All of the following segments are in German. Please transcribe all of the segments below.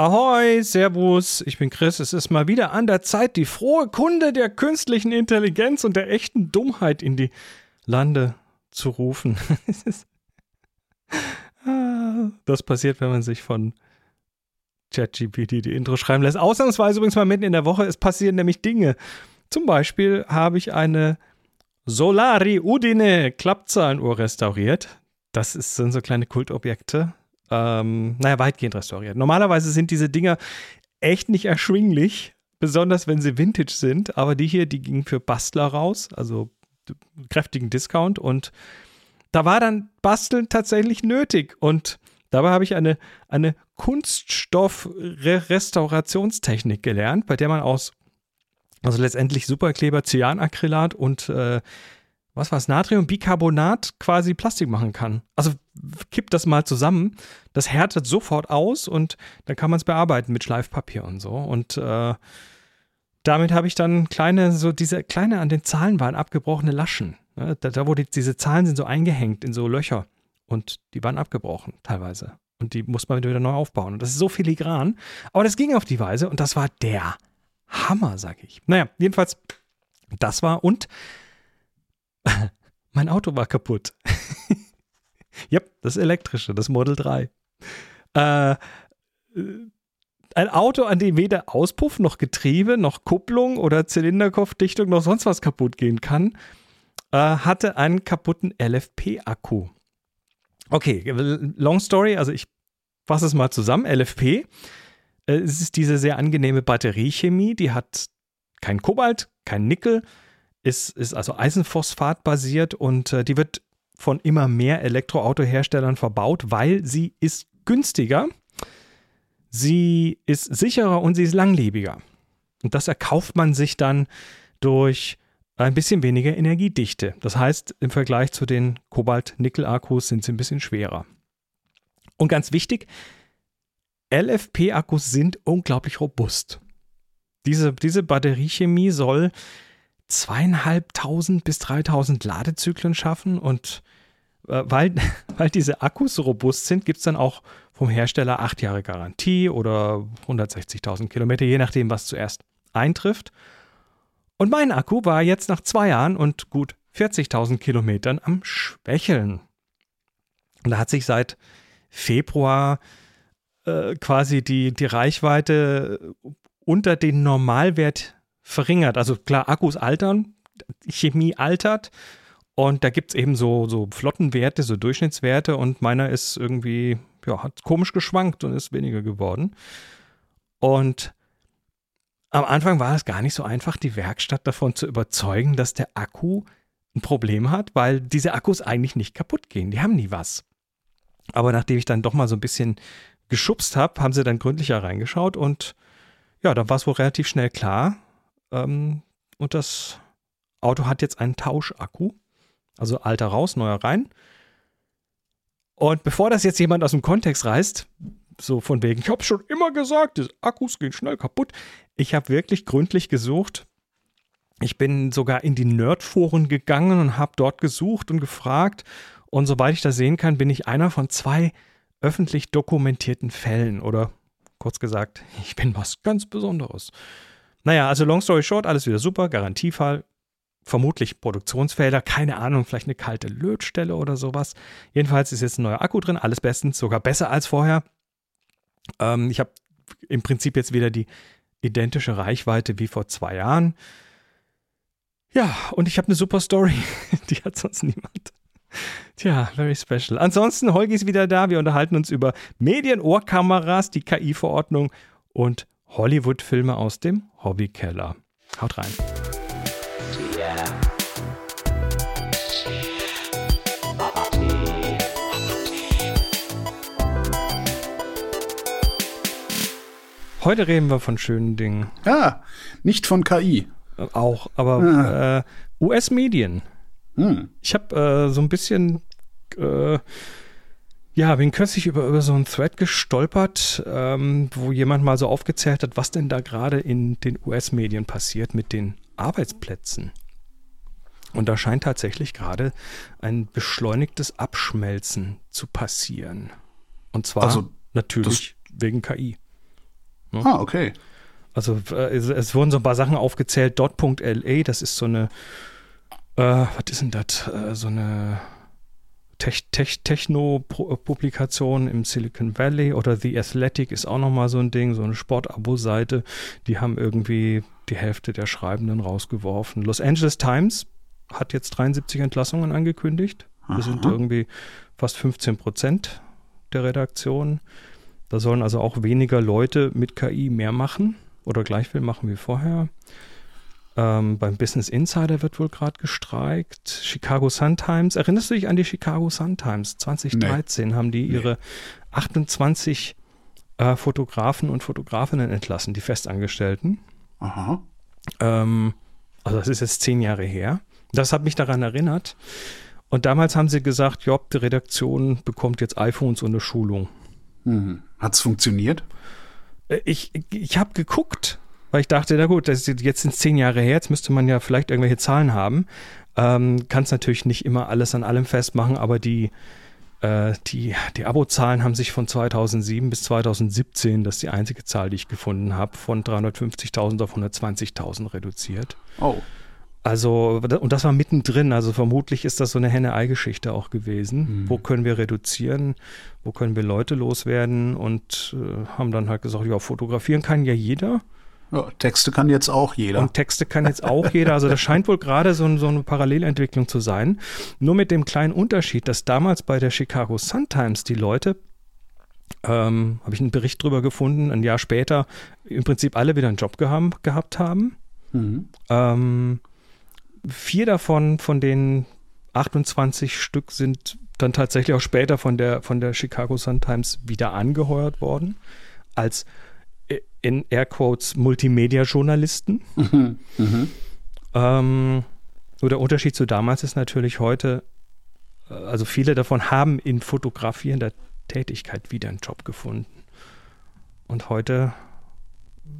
Ahoi, Servus, ich bin Chris. Es ist mal wieder an der Zeit, die frohe Kunde der künstlichen Intelligenz und der echten Dummheit in die Lande zu rufen. Ah, das passiert, wenn man sich von ChatGPT die Intro schreiben lässt. Ausnahmsweise übrigens mal mitten in der Woche. Es passieren nämlich Dinge. Zum Beispiel habe ich eine Solari Udine Klappzahlenuhr restauriert. Das sind so kleine Kultobjekte ähm, naja, weitgehend restauriert. Normalerweise sind diese Dinger echt nicht erschwinglich, besonders wenn sie Vintage sind, aber die hier, die gingen für Bastler raus, also kräftigen Discount und da war dann Basteln tatsächlich nötig und dabei habe ich eine, eine Kunststoff-Restaurationstechnik gelernt, bei der man aus also letztendlich Superkleber, Cyanacrylat und äh, was war es, Natriumbicarbonat quasi Plastik machen kann. Also kippt das mal zusammen, das härtet sofort aus und dann kann man es bearbeiten mit Schleifpapier und so. Und äh, damit habe ich dann kleine, so diese kleine an den Zahlen waren abgebrochene Laschen. Ne? Da, da, wo die, diese Zahlen sind so eingehängt in so Löcher und die waren abgebrochen teilweise. Und die muss man wieder neu aufbauen. Und das ist so filigran. Aber das ging auf die Weise und das war der Hammer, sag ich. Naja, jedenfalls, das war und mein Auto war kaputt. ja, das elektrische, das Model 3. Äh, ein Auto, an dem weder Auspuff noch Getriebe noch Kupplung oder Zylinderkopfdichtung noch sonst was kaputt gehen kann, äh, hatte einen kaputten LFP-Akku. Okay, long story, also ich fasse es mal zusammen. LFP, äh, es ist diese sehr angenehme Batteriechemie, die hat kein Kobalt, kein Nickel, ist, ist also Eisenphosphat basiert und äh, die wird von immer mehr Elektroautoherstellern verbaut, weil sie ist günstiger, sie ist sicherer und sie ist langlebiger. Und das erkauft man sich dann durch ein bisschen weniger Energiedichte. Das heißt, im Vergleich zu den Kobalt-Nickel-Akkus sind sie ein bisschen schwerer. Und ganz wichtig, LFP-Akkus sind unglaublich robust. Diese, diese Batteriechemie soll zweieinhalbtausend bis dreitausend Ladezyklen schaffen und äh, weil, weil diese Akkus so robust sind, gibt es dann auch vom Hersteller acht Jahre Garantie oder 160.000 Kilometer, je nachdem, was zuerst eintrifft. Und mein Akku war jetzt nach zwei Jahren und gut 40.000 Kilometern am Schwächeln. Und da hat sich seit Februar äh, quasi die, die Reichweite unter den Normalwert verringert. Also klar, Akkus altern, Chemie altert und da gibt es eben so, so Flottenwerte, so Durchschnittswerte und meiner ist irgendwie, ja, hat komisch geschwankt und ist weniger geworden. Und am Anfang war es gar nicht so einfach, die Werkstatt davon zu überzeugen, dass der Akku ein Problem hat, weil diese Akkus eigentlich nicht kaputt gehen. Die haben nie was. Aber nachdem ich dann doch mal so ein bisschen geschubst habe, haben sie dann gründlicher reingeschaut und ja, da war es wohl relativ schnell klar, ähm, und das Auto hat jetzt einen Tauschakku. Also alter raus, neuer rein. Und bevor das jetzt jemand aus dem Kontext reißt, so von wegen, ich habe schon immer gesagt, Akkus gehen schnell kaputt. Ich habe wirklich gründlich gesucht. Ich bin sogar in die Nerdforen gegangen und habe dort gesucht und gefragt. Und soweit ich das sehen kann, bin ich einer von zwei öffentlich dokumentierten Fällen. Oder kurz gesagt, ich bin was ganz Besonderes. Naja, also long story short, alles wieder super, Garantiefall, vermutlich Produktionsfelder, keine Ahnung, vielleicht eine kalte Lötstelle oder sowas. Jedenfalls ist jetzt ein neuer Akku drin, alles bestens, sogar besser als vorher. Ähm, ich habe im Prinzip jetzt wieder die identische Reichweite wie vor zwei Jahren. Ja, und ich habe eine super Story, die hat sonst niemand. Tja, very special. Ansonsten, Holgi ist wieder da. Wir unterhalten uns über Medienohrkameras, die KI-Verordnung und Hollywood-Filme aus dem Hobbykeller. Haut rein. Heute reden wir von schönen Dingen. Ja, nicht von KI. Auch, aber ah. äh, US-Medien. Hm. Ich habe äh, so ein bisschen äh, ja, bin kürzlich über, über so einen Thread gestolpert, ähm, wo jemand mal so aufgezählt hat, was denn da gerade in den US-Medien passiert mit den Arbeitsplätzen. Und da scheint tatsächlich gerade ein beschleunigtes Abschmelzen zu passieren. Und zwar also, natürlich wegen KI. Ne? Ah, okay. Also äh, es, es, wurden so ein paar Sachen aufgezählt. Dot.la, das ist so eine, äh, was ist denn das? Äh, so eine Tech, Tech, Techno-Publikation im Silicon Valley oder The Athletic ist auch nochmal so ein Ding, so eine Sport-Abo-Seite. Die haben irgendwie die Hälfte der Schreibenden rausgeworfen. Los Angeles Times hat jetzt 73 Entlassungen angekündigt. Das sind irgendwie fast 15 Prozent der Redaktion. Da sollen also auch weniger Leute mit KI mehr machen oder gleich viel machen wie vorher. Ähm, beim Business Insider wird wohl gerade gestreikt. Chicago Sun Times, erinnerst du dich an die Chicago Sun Times? 2013 nee. haben die ihre nee. 28 äh, Fotografen und Fotografinnen entlassen, die Festangestellten. Aha. Ähm, also das ist jetzt zehn Jahre her. Das hat mich daran erinnert. Und damals haben sie gesagt, Job, die Redaktion bekommt jetzt iPhones und eine Schulung. Mhm. Hat es funktioniert? Äh, ich, ich habe geguckt, weil ich dachte, na gut, das ist jetzt sind zehn Jahre her, jetzt müsste man ja vielleicht irgendwelche Zahlen haben. Ähm, Kann es natürlich nicht immer alles an allem festmachen, aber die, äh, die, die Abozahlen haben sich von 2007 bis 2017, das ist die einzige Zahl, die ich gefunden habe, von 350.000 auf 120.000 reduziert. Oh. Also, und das war mittendrin. Also vermutlich ist das so eine Henne-Ei-Geschichte auch gewesen. Mhm. Wo können wir reduzieren? Wo können wir Leute loswerden? Und äh, haben dann halt gesagt, ja, fotografieren kann ja jeder. Ja, Texte kann jetzt auch jeder. Und Texte kann jetzt auch jeder. Also das scheint wohl gerade so, so, eine Parallelentwicklung zu sein. Nur mit dem kleinen Unterschied, dass damals bei der Chicago Sun-Times die Leute, ähm, habe ich einen Bericht drüber gefunden, ein Jahr später im Prinzip alle wieder einen Job gehabt, gehabt haben. Mhm. Ähm, vier davon, von den 28 Stück, sind dann tatsächlich auch später von der, von der Chicago Sun-Times wieder angeheuert worden als in Airquotes Multimedia-Journalisten. Mhm. Mhm. Ähm, nur der Unterschied zu damals ist natürlich heute, äh, also viele davon haben in fotografierender Tätigkeit wieder einen Job gefunden. Und heute,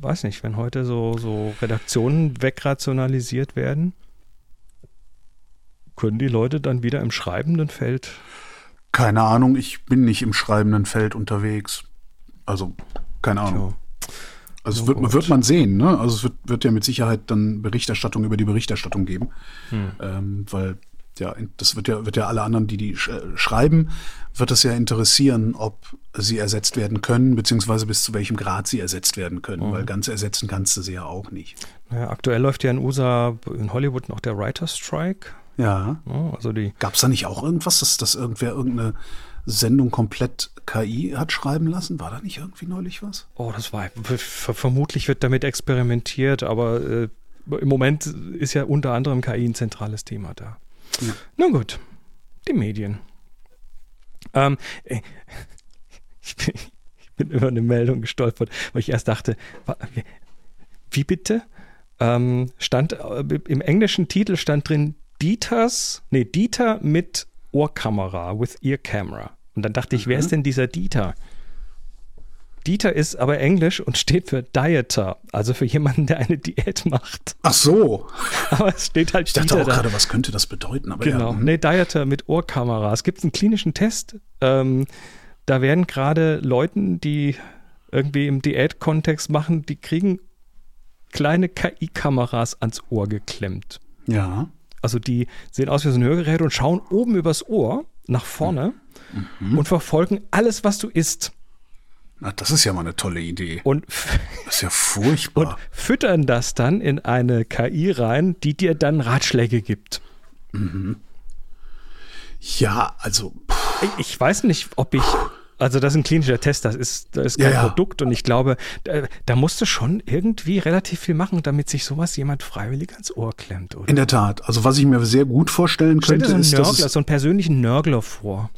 weiß nicht, wenn heute so, so Redaktionen wegrationalisiert werden, können die Leute dann wieder im schreibenden Feld? Keine Ahnung, ich bin nicht im schreibenden Feld unterwegs. Also, keine Ahnung. Tja. Also oh wird, wird, man sehen, ne? Also es wird, wird, ja mit Sicherheit dann Berichterstattung über die Berichterstattung geben. Hm. Ähm, weil ja, das wird ja, wird ja alle anderen, die die äh, schreiben, wird es ja interessieren, ob sie ersetzt werden können, beziehungsweise bis zu welchem Grad sie ersetzt werden können, mhm. weil ganz ersetzen kannst du sie ja auch nicht. Naja, aktuell läuft ja in USA, in Hollywood noch der Writer Strike. Ja. ja also die. Gab es da nicht auch irgendwas, dass, dass irgendwer irgendeine Sendung komplett KI hat schreiben lassen? War da nicht irgendwie neulich was? Oh, das war. Vermutlich wird damit experimentiert, aber äh, im Moment ist ja unter anderem KI ein zentrales Thema da. Ja. Nun gut, die Medien. Ähm, ich, bin, ich bin über eine Meldung gestolpert, weil ich erst dachte, wie bitte? Ähm, stand äh, im englischen Titel stand drin Dieters, nee, Dieter mit Ohrkamera, with Ear Camera. Und dann dachte ich, mhm. wer ist denn dieser Dieter? Dieter ist aber Englisch und steht für Dieter, also für jemanden, der eine Diät macht. Ach so. Aber es steht halt Ich dachte Dieter auch gerade, was könnte das bedeuten? Aber genau, ja, mhm. nee, Dieter mit Ohrkamera. Es gibt einen klinischen Test, ähm, da werden gerade Leuten, die irgendwie im Diätkontext machen, die kriegen kleine KI-Kameras ans Ohr geklemmt. Ja. Also die sehen aus wie so ein Hörgerät und schauen oben übers Ohr nach vorne mhm. und verfolgen alles, was du isst. Na, das ist ja mal eine tolle Idee. Und das ist ja furchtbar. Und füttern das dann in eine KI rein, die dir dann Ratschläge gibt. Mhm. Ja, also. Ich, ich weiß nicht, ob ich also das ist ein klinischer Test, das ist, das ist kein ja, ja. Produkt und ich glaube, da, da musst du schon irgendwie relativ viel machen, damit sich sowas jemand freiwillig ans Ohr klemmt, oder? In der Tat. Also was ich mir sehr gut vorstellen könnte, Stell dir so einen ist, Nörgler, so einen persönlichen Nörgler vor.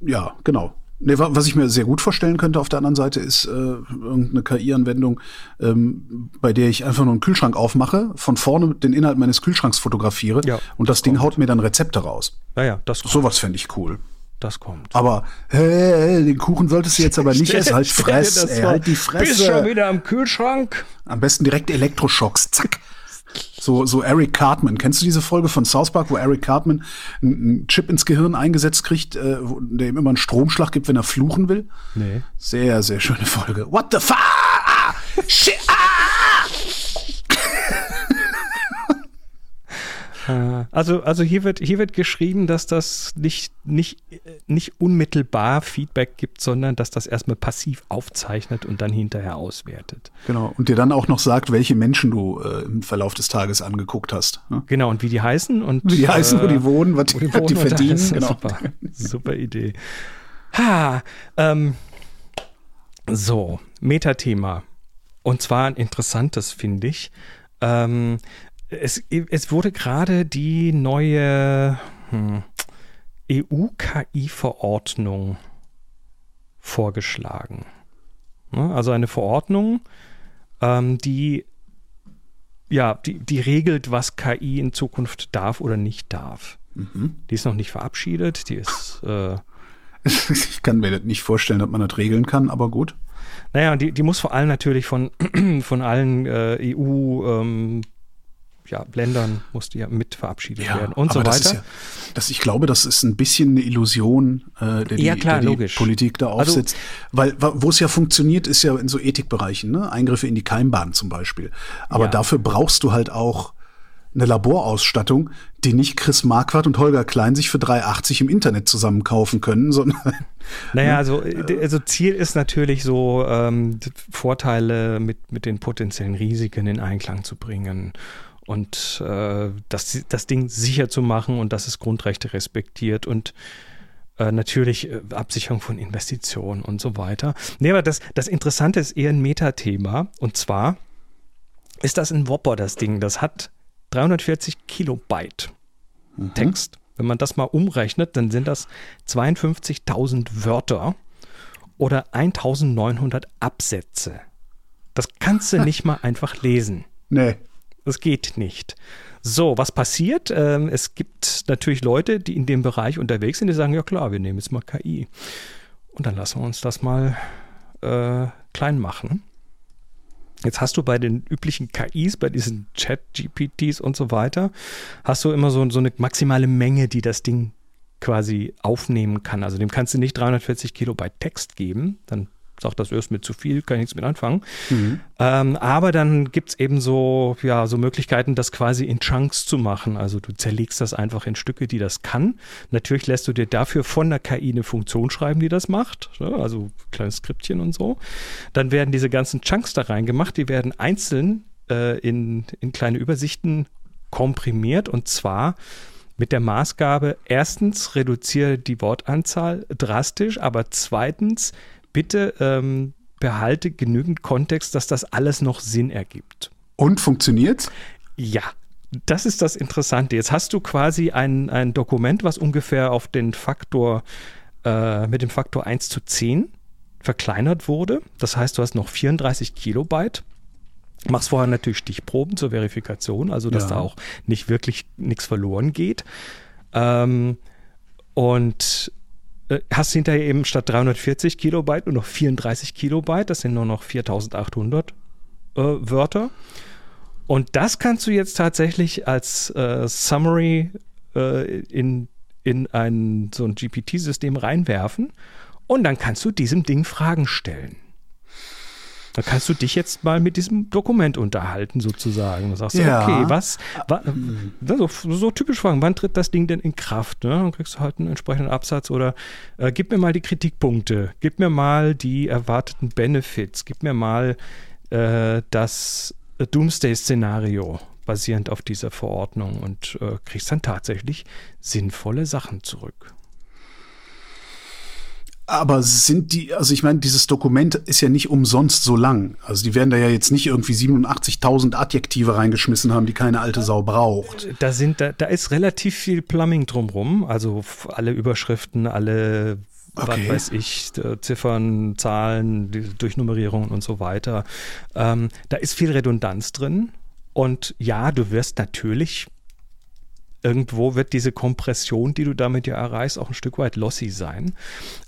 Ja, genau. Nee, was ich mir sehr gut vorstellen könnte auf der anderen Seite ist äh, irgendeine KI-Anwendung, ähm, bei der ich einfach nur einen Kühlschrank aufmache, von vorne den Inhalt meines Kühlschranks fotografiere ja, und das, das Ding haut mir dann Rezepte raus. Naja, das kommt. Sowas fände ich cool das kommt. Aber hey, den Kuchen solltest du jetzt aber nicht essen. Halt Fress, ey, halt die Fresse. Bist schon wieder am Kühlschrank. Am besten direkt Elektroschocks. Zack. So, so Eric Cartman. Kennst du diese Folge von South Park, wo Eric Cartman einen Chip ins Gehirn eingesetzt kriegt, äh, der ihm immer einen Stromschlag gibt, wenn er fluchen will? Nee. Sehr, sehr schöne Folge. What the fuck? Shit, ah! Äh, also, also hier wird, hier wird geschrieben, dass das nicht, nicht, nicht unmittelbar Feedback gibt, sondern dass das erstmal passiv aufzeichnet und dann hinterher auswertet. Genau. Und dir dann auch noch sagt, welche Menschen du äh, im Verlauf des Tages angeguckt hast. Ne? Genau, und wie die heißen und wie die heißen, äh, wo die wohnen, was, die, wohnen, die verdienen. Genau. Super, super Idee. Ha, ähm, so, Metathema. Und zwar ein interessantes, finde ich. Ähm, es, es wurde gerade die neue hm, EU-KI-Verordnung vorgeschlagen. Also eine Verordnung, ähm, die ja, die, die regelt, was KI in Zukunft darf oder nicht darf. Mhm. Die ist noch nicht verabschiedet, die ist. Äh, ich kann mir das nicht vorstellen, dass man das regeln kann, aber gut. Naja, die, die muss vor allem natürlich von, von allen äh, EU- ähm, ja, Ländern musste ja mit verabschiedet ja, werden und so weiter. Ja, das, ich glaube, das ist ein bisschen eine Illusion, äh, der, ja, klar, die, der die Politik da also aufsetzt. Also, Weil wo es ja funktioniert, ist ja in so Ethikbereichen, ne? Eingriffe in die Keimbahn zum Beispiel. Aber ja. dafür brauchst du halt auch eine Laborausstattung, die nicht Chris Marquardt und Holger Klein sich für 3,80 im Internet zusammen kaufen können, sondern. Naja, ne? also, äh, also Ziel ist natürlich so, ähm, Vorteile mit, mit den potenziellen Risiken in Einklang zu bringen und äh, das, das Ding sicher zu machen und dass es Grundrechte respektiert und äh, natürlich äh, Absicherung von Investitionen und so weiter. Nee, aber das, das Interessante ist eher ein Metathema und zwar ist das ein Whopper, das Ding. Das hat 340 Kilobyte mhm. Text. Wenn man das mal umrechnet, dann sind das 52.000 Wörter oder 1900 Absätze. Das kannst du nicht mal einfach lesen. Nee. Das geht nicht. So, was passiert? Ähm, es gibt natürlich Leute, die in dem Bereich unterwegs sind, die sagen, ja klar, wir nehmen jetzt mal KI. Und dann lassen wir uns das mal äh, klein machen. Jetzt hast du bei den üblichen KIs, bei diesen Chat-GPTs und so weiter, hast du immer so, so eine maximale Menge, die das Ding quasi aufnehmen kann. Also dem kannst du nicht 340 Kilobyte Text geben, dann sagt, das ist mir zu viel, kann ich nichts mit anfangen. Mhm. Ähm, aber dann gibt es eben so, ja, so Möglichkeiten, das quasi in Chunks zu machen. Also du zerlegst das einfach in Stücke, die das kann. Natürlich lässt du dir dafür von der KI eine Funktion schreiben, die das macht. Ne? also kleines Skriptchen und so. Dann werden diese ganzen Chunks da reingemacht, die werden einzeln äh, in, in kleine Übersichten komprimiert und zwar mit der Maßgabe, erstens reduziere die Wortanzahl drastisch, aber zweitens bitte ähm, behalte genügend Kontext, dass das alles noch Sinn ergibt. Und funktioniert? Ja, das ist das Interessante. Jetzt hast du quasi ein, ein Dokument, was ungefähr auf den Faktor, äh, mit dem Faktor 1 zu 10 verkleinert wurde. Das heißt, du hast noch 34 Kilobyte. Machst vorher natürlich Stichproben zur Verifikation, also dass ja. da auch nicht wirklich nichts verloren geht. Ähm, und hast hinterher eben statt 340 Kilobyte nur noch 34 Kilobyte. Das sind nur noch 4800 äh, Wörter. Und das kannst du jetzt tatsächlich als äh, Summary äh, in, in ein, so ein GPT-System reinwerfen. Und dann kannst du diesem Ding Fragen stellen. Da kannst du dich jetzt mal mit diesem Dokument unterhalten, sozusagen. Du sagst, ja. okay, was, wa, so, so, typisch fragen, wann tritt das Ding denn in Kraft? Ne? Dann kriegst du halt einen entsprechenden Absatz oder äh, gib mir mal die Kritikpunkte, gib mir mal die erwarteten Benefits, gib mir mal äh, das Doomsday-Szenario basierend auf dieser Verordnung und äh, kriegst dann tatsächlich sinnvolle Sachen zurück. Aber sind die, also ich meine, dieses Dokument ist ja nicht umsonst so lang. Also die werden da ja jetzt nicht irgendwie 87.000 Adjektive reingeschmissen haben, die keine alte Sau braucht. Da sind, da, da ist relativ viel Plumbing drumrum. Also alle Überschriften, alle, okay. was weiß ich, Ziffern, Zahlen, Durchnummerierungen und so weiter. Ähm, da ist viel Redundanz drin. Und ja, du wirst natürlich irgendwo wird diese Kompression, die du damit ja erreichst, auch ein Stück weit lossy sein.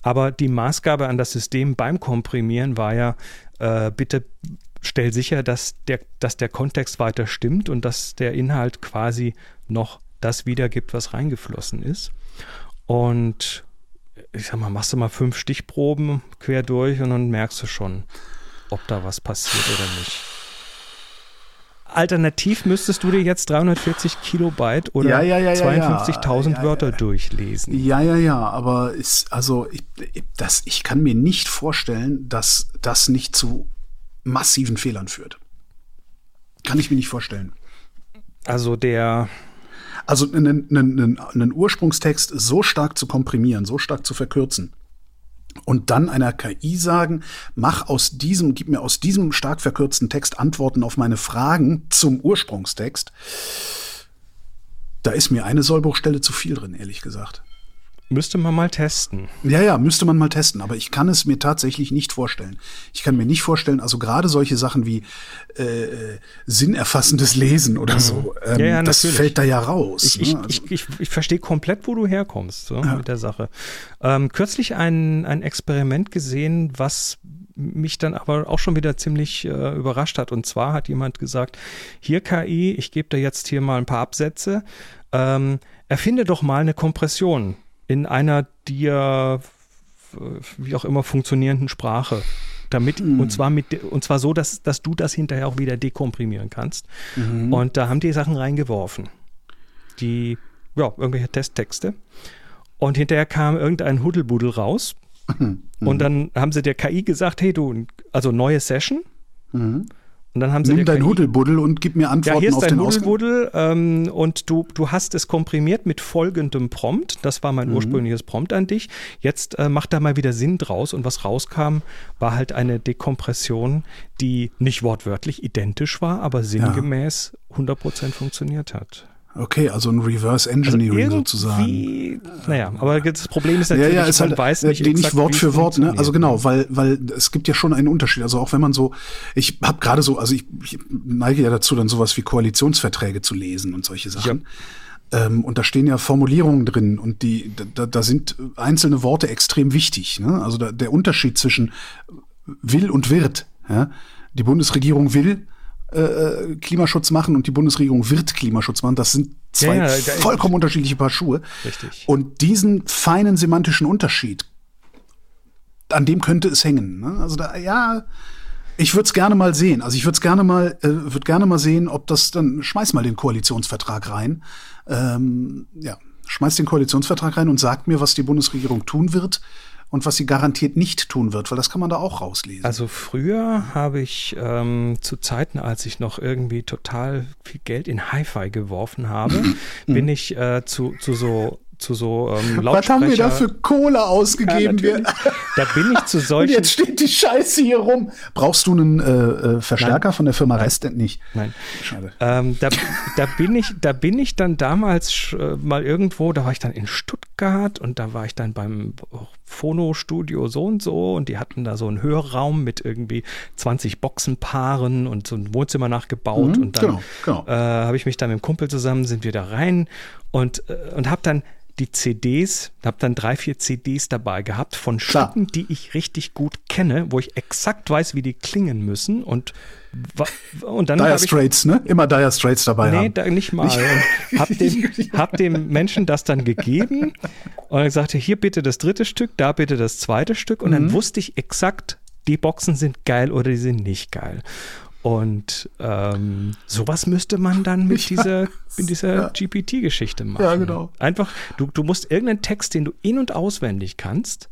Aber die Maßgabe an das System beim Komprimieren war ja, äh, bitte stell sicher, dass der, dass der Kontext weiter stimmt und dass der Inhalt quasi noch das wiedergibt, was reingeflossen ist. Und ich sag mal, machst du mal fünf Stichproben quer durch und dann merkst du schon, ob da was passiert oder nicht. Alternativ müsstest du dir jetzt 340 Kilobyte oder ja, ja, ja, 52.000 Wörter durchlesen. Ja, ja, ja, aber ist, also ich, das, ich kann mir nicht vorstellen, dass das nicht zu massiven Fehlern führt. Kann ich mir nicht vorstellen. Also der. Also einen, einen, einen Ursprungstext so stark zu komprimieren, so stark zu verkürzen, und dann einer KI sagen, mach aus diesem, gib mir aus diesem stark verkürzten Text Antworten auf meine Fragen zum Ursprungstext. Da ist mir eine Sollbruchstelle zu viel drin, ehrlich gesagt. Müsste man mal testen. Ja, ja, müsste man mal testen. Aber ich kann es mir tatsächlich nicht vorstellen. Ich kann mir nicht vorstellen, also gerade solche Sachen wie äh, sinnerfassendes Lesen oder mhm. so, ähm, ja, ja, das fällt da ja raus. Ich, ne? ich, ich, ich, ich verstehe komplett, wo du herkommst so, ja. mit der Sache. Ähm, kürzlich ein, ein Experiment gesehen, was mich dann aber auch schon wieder ziemlich äh, überrascht hat. Und zwar hat jemand gesagt, hier KI, ich gebe dir jetzt hier mal ein paar Absätze. Ähm, erfinde doch mal eine Kompression in einer dir wie auch immer funktionierenden Sprache. Damit, mhm. und zwar mit, und zwar so, dass, dass du das hinterher auch wieder dekomprimieren kannst. Mhm. Und da haben die Sachen reingeworfen. Die, ja, irgendwelche Testtexte. Und hinterher kam irgendein Huddelbuddel raus. Mhm. Und dann haben sie der KI gesagt, hey du, also neue Session. Und dann haben sie Nimm dein Hudelbuddel und gib mir Antworten ja, hier ist auf dein den Hudelbuddel ähm, und du, du hast es komprimiert mit folgendem Prompt. Das war mein mhm. ursprüngliches Prompt an dich. Jetzt äh, macht da mal wieder Sinn draus und was rauskam, war halt eine Dekompression, die nicht wortwörtlich identisch war, aber sinngemäß ja. 100% funktioniert hat. Okay, also ein Reverse Engineering also sozusagen. Naja, aber das Problem ist natürlich, ja, ja, ist man halt, weiß nicht, den nicht Wort für Wort, ne? Also genau, weil, weil es gibt ja schon einen Unterschied. Also auch wenn man so, ich habe gerade so, also ich, ich neige ja dazu, dann sowas wie Koalitionsverträge zu lesen und solche Sachen. Ja. Ähm, und da stehen ja Formulierungen drin und die, da, da sind einzelne Worte extrem wichtig. Ne? Also da, der Unterschied zwischen will und wird. Ja? Die Bundesregierung will, äh, äh, Klimaschutz machen und die Bundesregierung wird Klimaschutz machen. Das sind zwei ja, ja, vollkommen unterschiedliche Paar Schuhe. Richtig. Und diesen feinen semantischen Unterschied, an dem könnte es hängen. Ne? Also da, ja, ich würde es gerne mal sehen. Also ich würde es gerne mal, äh, würde gerne mal sehen, ob das dann schmeiß mal den Koalitionsvertrag rein. Ähm, ja, schmeiß den Koalitionsvertrag rein und sagt mir, was die Bundesregierung tun wird und was sie garantiert nicht tun wird, weil das kann man da auch rauslesen. Also früher habe ich ähm, zu Zeiten, als ich noch irgendwie total viel Geld in Hi-Fi geworfen habe, bin ich äh, zu, zu so zu so ähm, Was haben wir da für Kohle ausgegeben? Ja, da bin ich zu solchen. Und jetzt steht die Scheiße hier rum. Brauchst du einen äh, äh Verstärker Nein. von der Firma Restent nicht? Nein. Schade. Ähm, da, da, bin ich, da bin ich dann damals äh, mal irgendwo, da war ich dann in Stuttgart und da war ich dann beim Phono-Studio so und so und die hatten da so einen Hörraum mit irgendwie 20 Boxenpaaren und so ein Wohnzimmer nachgebaut mhm, und dann genau, genau. Äh, habe ich mich dann mit dem Kumpel zusammen, sind wir da rein und, äh, und habe dann die CDs, habe dann drei, vier CDs dabei gehabt von Klar. Stücken, die ich richtig gut kenne, wo ich exakt weiß, wie die klingen müssen und und dann Dire Straits, ne? Immer Dire Straits dabei nee, haben. da nicht mal. Und hab dem, hab dem Menschen das dann gegeben und er sagte, hier bitte das dritte Stück, da bitte das zweite Stück und mhm. dann wusste ich exakt, die Boxen sind geil oder die sind nicht geil. Und ähm, sowas müsste man dann mit ja, dieser, mit dieser ja. GPT-Geschichte machen. Ja, genau. Einfach, du, du musst irgendeinen Text, den du in- und auswendig kannst,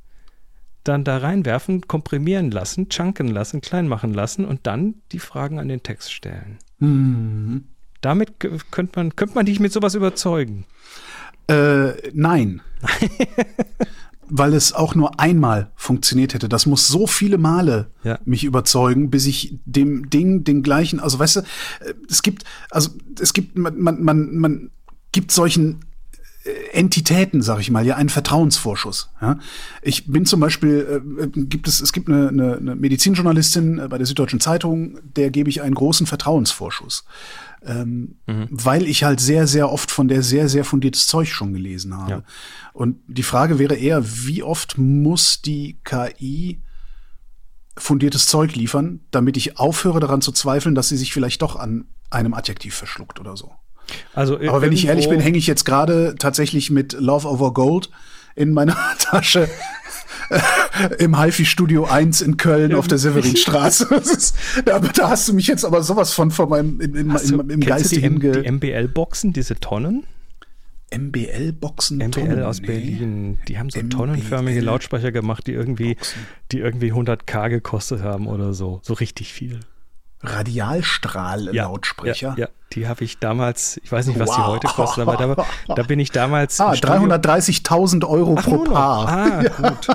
dann da reinwerfen, komprimieren lassen, chunken lassen, klein machen lassen und dann die Fragen an den Text stellen. Mhm. Damit könnte man, könnte man dich mit sowas überzeugen. Äh, nein. weil es auch nur einmal funktioniert hätte. Das muss so viele Male ja. mich überzeugen, bis ich dem Ding den gleichen, also weißt du, äh, es gibt, also es gibt, man, man, man, man gibt solchen Entitäten, sag ich mal, ja einen Vertrauensvorschuss. Ja? Ich bin zum Beispiel, äh, gibt es, es gibt eine, eine, eine Medizinjournalistin äh, bei der Süddeutschen Zeitung, der gebe ich einen großen Vertrauensvorschuss ähm, mhm. weil ich halt sehr, sehr oft von der sehr, sehr fundiertes Zeug schon gelesen habe. Ja. Und die Frage wäre eher, wie oft muss die KI fundiertes Zeug liefern, damit ich aufhöre daran zu zweifeln, dass sie sich vielleicht doch an einem Adjektiv verschluckt oder so. Also Aber wenn ich ehrlich bin, hänge ich jetzt gerade tatsächlich mit Love Over Gold in meiner Tasche im HiFi Studio 1 in Köln auf der Severinstraße. Ist, da, da, hast du mich jetzt aber sowas von von meinem im, im, im, im Geiste die, die MBL-Boxen, diese Tonnen? MBL-Boxen. MBL Tonnen, aus nee. Berlin. Die haben so MBL tonnenförmige Lautsprecher gemacht, die irgendwie, die irgendwie 100k gekostet haben oder so. So richtig viel. Radialstrahl-Lautsprecher. Ja, ja, ja, die habe ich damals, ich weiß nicht, was wow. die heute kosten, aber da, da bin ich damals. Ah, 330.000 Euro Ach, pro Paar. Ah, gut.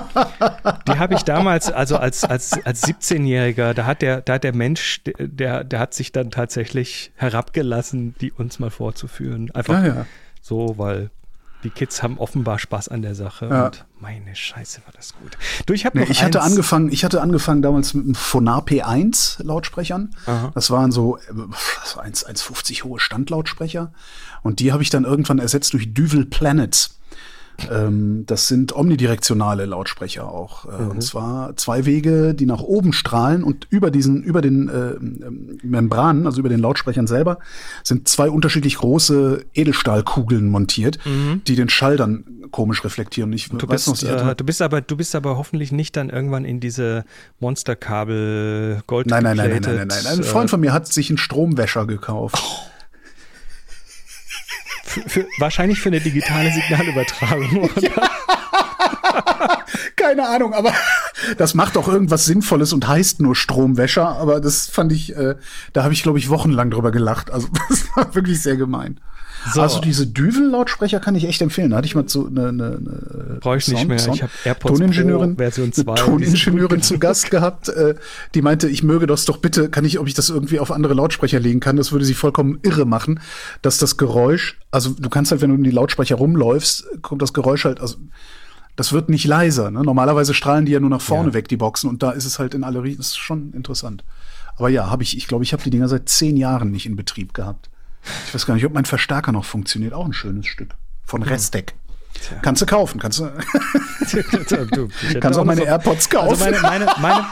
Die habe ich damals, also als, als, als 17-Jähriger, da hat der, da hat der Mensch, der, der hat sich dann tatsächlich herabgelassen, die uns mal vorzuführen. Einfach ja, ja. so, weil die Kids haben offenbar Spaß an der Sache ja. und meine Scheiße war das gut. Du, ich habe nee, ich hatte angefangen, ich hatte angefangen damals mit einem Phonar P1 Lautsprechern. Aha. Das waren so 1,50 hohe Standlautsprecher und die habe ich dann irgendwann ersetzt durch Duvel Planets. Ähm, das sind omnidirektionale Lautsprecher auch. Äh, mhm. Und zwar zwei Wege, die nach oben strahlen und über diesen, über den äh, Membranen, also über den Lautsprechern selber, sind zwei unterschiedlich große Edelstahlkugeln montiert, mhm. die den Schall dann komisch reflektieren. Ich du, bist, noch, äh, du bist aber, du bist aber hoffentlich nicht dann irgendwann in diese Monsterkabel Gold. Nein, nein, nein, nein, nein, nein, nein. Ein Freund von mir hat sich einen Stromwäscher gekauft. Oh. Für, wahrscheinlich für eine digitale Signalübertragung, oder? Ja. Keine Ahnung, aber das macht auch irgendwas Sinnvolles und heißt nur Stromwäscher. Aber das fand ich, äh, da habe ich, glaube ich, wochenlang drüber gelacht. Also das war wirklich sehr gemein. So. Also diese Düvel-Lautsprecher kann ich echt empfehlen. Da hatte ich mal so eine, eine, eine Brauche ich Sound, nicht mehr. Sound. Ich habe AirPods Toningenieurin, Pro Version 2. Toningenieurin zu Gast gehabt, äh, die meinte, ich möge das doch bitte, kann ich, ob ich das irgendwie auf andere Lautsprecher legen kann. Das würde sie vollkommen irre machen, dass das Geräusch, also du kannst halt, wenn du in die Lautsprecher rumläufst, kommt das Geräusch halt, also das wird nicht leiser. Ne? Normalerweise strahlen die ja nur nach vorne ja. weg, die Boxen, und da ist es halt in alle. Das ist schon interessant. Aber ja, habe ich, ich glaube, ich habe die Dinger seit zehn Jahren nicht in Betrieb gehabt. Ich weiß gar nicht, ob mein Verstärker noch funktioniert. Auch ein schönes Stück. Von Restek. Tja. Kannst du kaufen, kannst du. du kannst auch meine AirPods kaufen. Also meine, meine, meine,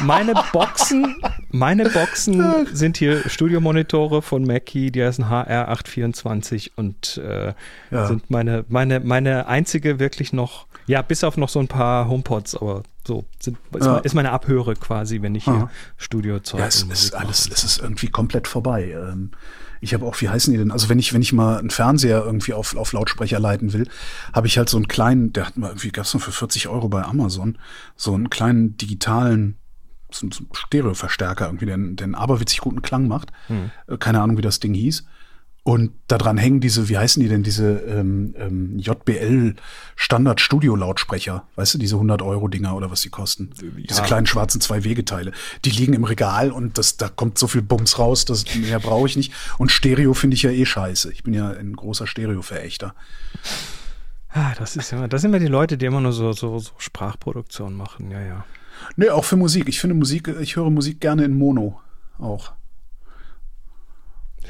meine, Boxen, meine Boxen sind hier Studiomonitore von Mackie, die heißen HR824 und äh, ja. sind meine, meine, meine einzige wirklich noch, ja, bis auf noch so ein paar HomePods, aber so sind, ist, ja. meine Abhöre quasi, wenn ich hier Studiozeug. Ja, es ist alles, es ist irgendwie komplett vorbei. Ähm, ich habe auch, wie heißen die denn? Also wenn ich, wenn ich mal einen Fernseher irgendwie auf, auf Lautsprecher leiten will, habe ich halt so einen kleinen, der hat mal irgendwie, gab's noch für 40 Euro bei Amazon, so einen kleinen digitalen so einen Stereoverstärker irgendwie, der, der einen aberwitzig guten Klang macht. Hm. Keine Ahnung, wie das Ding hieß. Und daran hängen diese, wie heißen die denn, diese ähm, ähm, JBL Standard Studio Lautsprecher, weißt du, diese 100 Euro Dinger oder was die kosten, ja. diese kleinen schwarzen zwei Wegeteile, die liegen im Regal und das, da kommt so viel Bums raus, das mehr brauche ich nicht. Und Stereo finde ich ja eh scheiße. Ich bin ja ein großer Stereo-Verächter. Ah, das ist immer, das sind immer die Leute, die immer nur so, so, so Sprachproduktion machen, ja, ja. Nee, auch für Musik. Ich finde Musik, ich höre Musik gerne in Mono auch.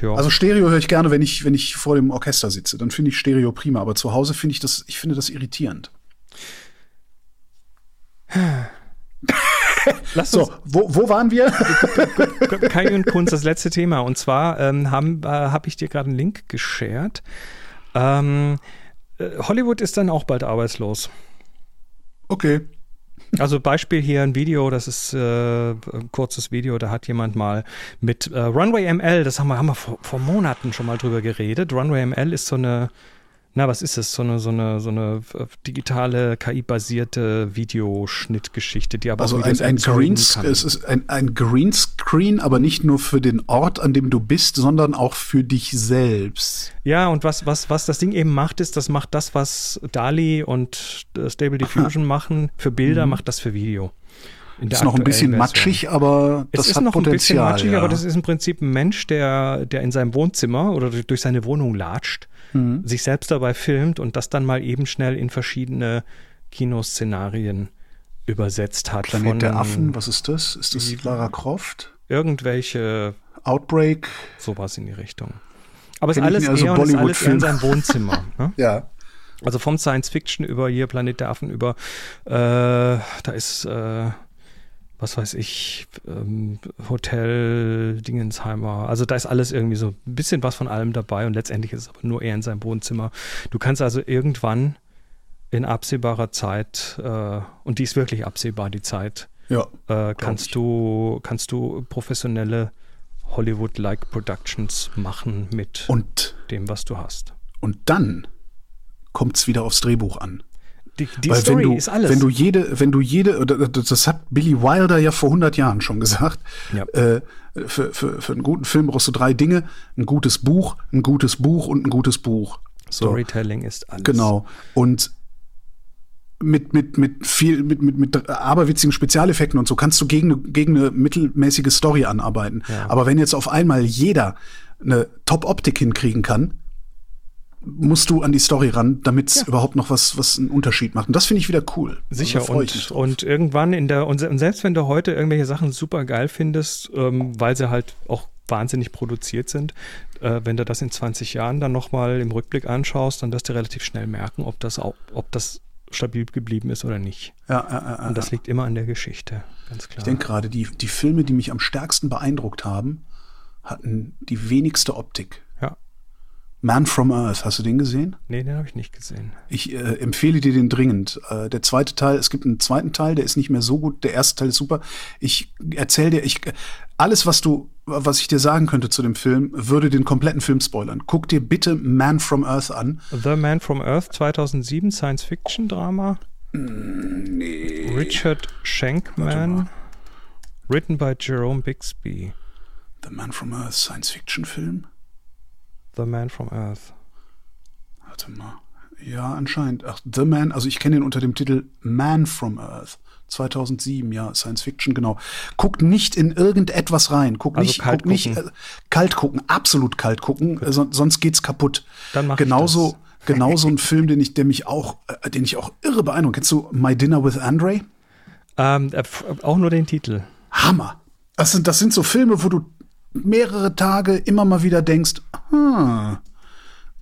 Ja. Also Stereo höre ich gerne, wenn ich, wenn ich vor dem Orchester sitze. Dann finde ich Stereo prima. Aber zu Hause finde ich das, ich finde das irritierend. Lass so, wo, wo waren wir? Kai und Kunst, das letzte Thema. Und zwar ähm, habe äh, hab ich dir gerade einen Link geshared. Ähm, äh, Hollywood ist dann auch bald arbeitslos. Okay. Also Beispiel hier ein Video, das ist äh, ein kurzes Video, da hat jemand mal mit äh, Runway ML, das haben wir, haben wir vor, vor Monaten schon mal drüber geredet. Runway ML ist so eine na, was ist es? So eine, so eine, so eine äh, digitale, KI-basierte Videoschnittgeschichte, die aber also auch ein, ein Green, es ist ein, ein Greenscreen, aber nicht nur für den Ort, an dem du bist, sondern auch für dich selbst. Ja, und was, was, was das Ding eben macht, ist, das macht das, was DALI und äh, Stable Diffusion Aha. machen für Bilder, mhm. macht das für Video. ist noch ein bisschen Version. matschig, aber das es ist hat noch Potenzial, ein bisschen matschig, ja. aber das ist im Prinzip ein Mensch, der, der in seinem Wohnzimmer oder durch seine Wohnung latscht mhm. sich selbst dabei filmt und das dann mal eben schnell in verschiedene Kinoszenarien übersetzt hat. Planet von, der Affen, was ist das? Ist das Lara Croft? Irgendwelche Outbreak. Sowas in die Richtung. Aber es ist alles, also eher, ist alles eher in seinem Wohnzimmer. Ne? ja. Also von Science Fiction über hier Planet der Affen über äh, da ist äh, was weiß ich, ähm, Hotel Dingensheimer. Also da ist alles irgendwie so ein bisschen was von allem dabei und letztendlich ist es aber nur eher in seinem Wohnzimmer. Du kannst also irgendwann in absehbarer Zeit, äh, und die ist wirklich absehbar, die Zeit, Ja. äh, kannst, du, kannst du professionelle Hollywood-like Productions machen mit Und, dem, was du hast. und dann kommt es wieder aufs Drehbuch an. Die, die Weil Story wenn du, ist alles. Wenn du jede, wenn du jede, das hat Billy Wilder ja vor 100 Jahren schon gesagt, Ja. äh, für, für, für einen guten Film brauchst du drei Dinge, ein gutes Buch, ein gutes Buch und ein gutes Buch. So, Storytelling ist alles. genau. Und mit, mit, mit viel, mit, mit, mit aberwitzigen Spezialeffekten und so kannst du gegen eine, gegen eine mittelmäßige Story anarbeiten. Ja. Aber wenn jetzt auf einmal jeder eine Top-Optik hinkriegen kann, musst du an die Story ran, damit es überhaupt noch was, was einen Unterschied macht. Und das finde ich wieder cool. Sicher, Also und, und irgendwann in der, und se- und selbst wenn du heute irgendwelche Sachen super geil findest, ähm, weil sie halt auch wahnsinnig produziert sind, äh, wenn du das in 20 Jahren dann nochmal im Rückblick anschaust, dann wirst du relativ schnell merken, ob das auch, ob das stabil geblieben ist oder nicht. ja, ja, ja, ja. Und das liegt immer an der Geschichte, ganz klar. Ich denke gerade, die, die Filme, die mich am stärksten beeindruckt haben, hatten die wenigste Optik. Man from Earth, hast du den gesehen? Nee, den habe ich nicht gesehen. Ich äh, empfehle dir den dringend. Äh, der zweite Teil, es gibt einen zweiten Teil, der ist nicht mehr so gut. Der erste Teil ist super. Ich erzähle dir, ich alles, was du, was ich dir sagen könnte zu dem Film, würde den kompletten Film spoilern. Guck dir bitte Man from Earth an. The Man from Earth 2007, Science-Fiction-Drama. Richard Shankman. Written by Jerome Bixby. The Man from Earth, Science-Fiction-Film. The Man from Earth. Warte mal. Ja, anscheinend. Ach, The Man, also ich kenne ihn unter dem Titel Man from Earth. 2007, ja, Science Fiction, genau. Guckt nicht in irgendetwas rein. Guckt Also nicht, kalt guckt nicht gucken. äh, kalt gucken, absolut kalt gucken, äh, son- sonst geht's kaputt. Dann mach ich genauso, das. genauso ein Film, den ich, der mich auch, äh, den ich auch irre beeindruckt. Kennst du My Dinner with Andre? Ähm, äh, f- auch nur den Titel. Hammer. Das sind, das sind so Filme, wo du mehrere Tage immer mal wieder denkst, hm,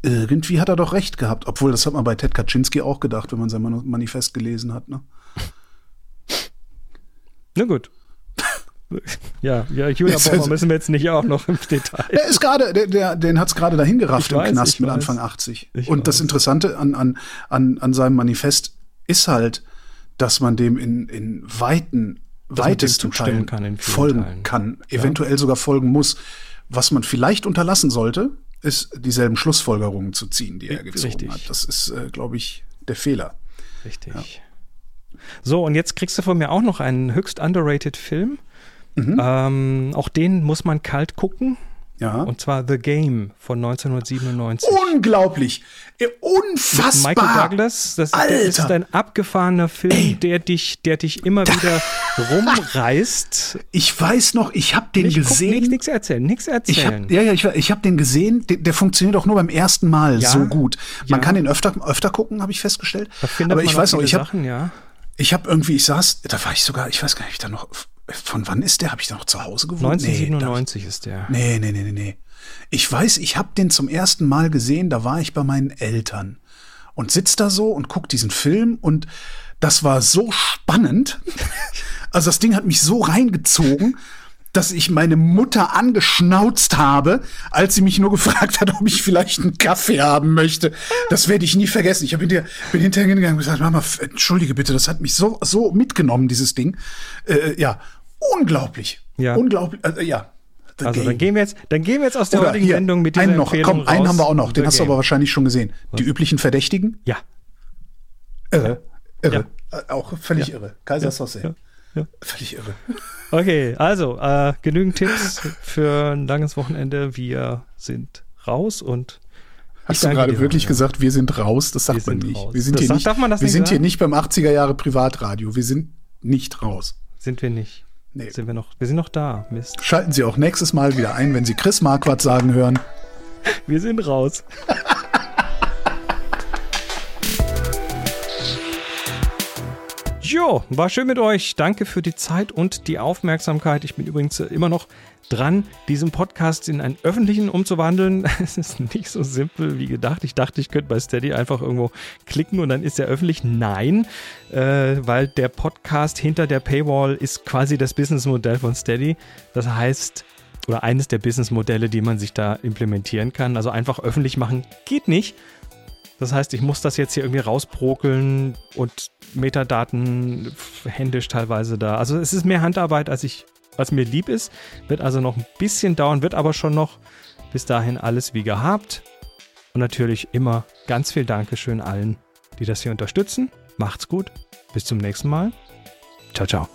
irgendwie hat er doch recht gehabt. Obwohl, das hat man bei Ted Kaczynski auch gedacht, wenn man sein Manifest gelesen hat. Ne? Na gut. ja, ja, Julia Baumer müssen wir jetzt nicht auch noch im Detail. Der ist gerade, der, der, den hat's gerade dahin gerafft Ich im weiß, Knast mit weiß. Anfang 80. Ich Und das weiß. Interessante an, an, an, an seinem Manifest ist halt, dass man dem in, in weiten, weitesten zustimmen Teilen kann folgen Teilen. kann, eventuell sogar folgen muss. Was man vielleicht unterlassen sollte, ist dieselben Schlussfolgerungen zu ziehen, die er gezogen Richtig. hat. Das ist, äh, glaube ich, der Fehler. Richtig. So, und jetzt kriegst du von mir auch noch einen höchst underrated Film. Mhm. Ähm, auch den muss man kalt gucken. Ja. Und zwar The Game von 1997. Unglaublich. Äh, Unfassbar. Michael Douglas, das Alter. ist ein abgefahrener Film, der dich, der dich immer wieder rumreißt. Ich weiß noch, ich habe den gucken, gesehen. Nichts nichts erzählen, nichts Ich erzählen. hab, ja, ja, ich, ich habe den gesehen. Der, der funktioniert auch nur beim ersten Mal Ja, so gut. Man ja. kann den öfter, öfter gucken, habe ich festgestellt. Aber man ich auch weiß noch, ich habe ja. ich hab irgendwie, ich saß, da war ich sogar, ich weiß gar nicht, da noch, von wann ist der? Habe ich da noch zu Hause gewohnt? Nee, 1997 ist der. nee, nee, nee, nee, nee. Ich weiß, ich habe den zum ersten Mal gesehen, da war ich bei meinen Eltern und sitz da so und guck diesen Film und das war so spannend. Also das Ding hat mich so reingezogen, dass ich meine Mutter angeschnauzt habe, als sie mich nur gefragt hat, ob ich vielleicht einen Kaffee haben möchte. Das werde ich nie vergessen. Ich hab hinterher, bin hinterher gegangen und gesagt, Mama, entschuldige bitte, das hat mich so, so mitgenommen, dieses Ding. Äh, ja, unglaublich. Ja. Unglaublich. Äh, ja. The Also Game. dann gehen wir jetzt, dann gehen wir jetzt aus der Oder heutigen hier, Sendung mit dieser einen noch, Empfehlung komm, einen raus. haben wir auch noch. Den The hast du Game. aber wahrscheinlich schon gesehen. Die üblichen Verdächtigen? Ja. Irre. Irre. Äh, auch völlig irre. Kaiser ja, ja. Völlig irre. Okay, also äh, genügend Tipps für ein langes Wochenende. Wir sind raus und Hast du gerade wirklich ja. gesagt, wir sind raus? Das sagt man nicht. raus. Wir sind, Das hier, sagt- nicht, wir sind hier nicht beim 80er Jahre Privatradio. Wir sind nicht raus. sind wir nicht. Nee. Sind wir noch? Wir sind noch da. Mist. Schalten Sie auch nächstes Mal wieder ein, wenn Sie Chris Marquardt sagen hören. Wir sind raus. Jo, war schön mit euch. Danke für die Zeit und die Aufmerksamkeit. Ich bin übrigens immer noch dran, diesen Podcast in einen öffentlichen umzuwandeln. Es ist nicht so simpel wie gedacht. Ich dachte, ich könnte bei Steady einfach irgendwo klicken und dann ist er öffentlich. Nein, äh, weil der Podcast hinter der Paywall ist quasi das Businessmodell von Steady. Das heißt, oder eines der Businessmodelle, die man sich da implementieren kann. Also einfach öffentlich machen geht nicht. Das heißt, ich muss das jetzt hier irgendwie rausbrokeln und Metadaten händisch teilweise da. Also es ist mehr Handarbeit, als ich, als mir lieb ist. Wird also noch ein bisschen dauern, wird aber schon noch bis dahin alles wie gehabt. Und natürlich immer ganz viel Dankeschön allen, die das hier unterstützen. Macht's gut. Bis zum nächsten Mal. Ciao, ciao.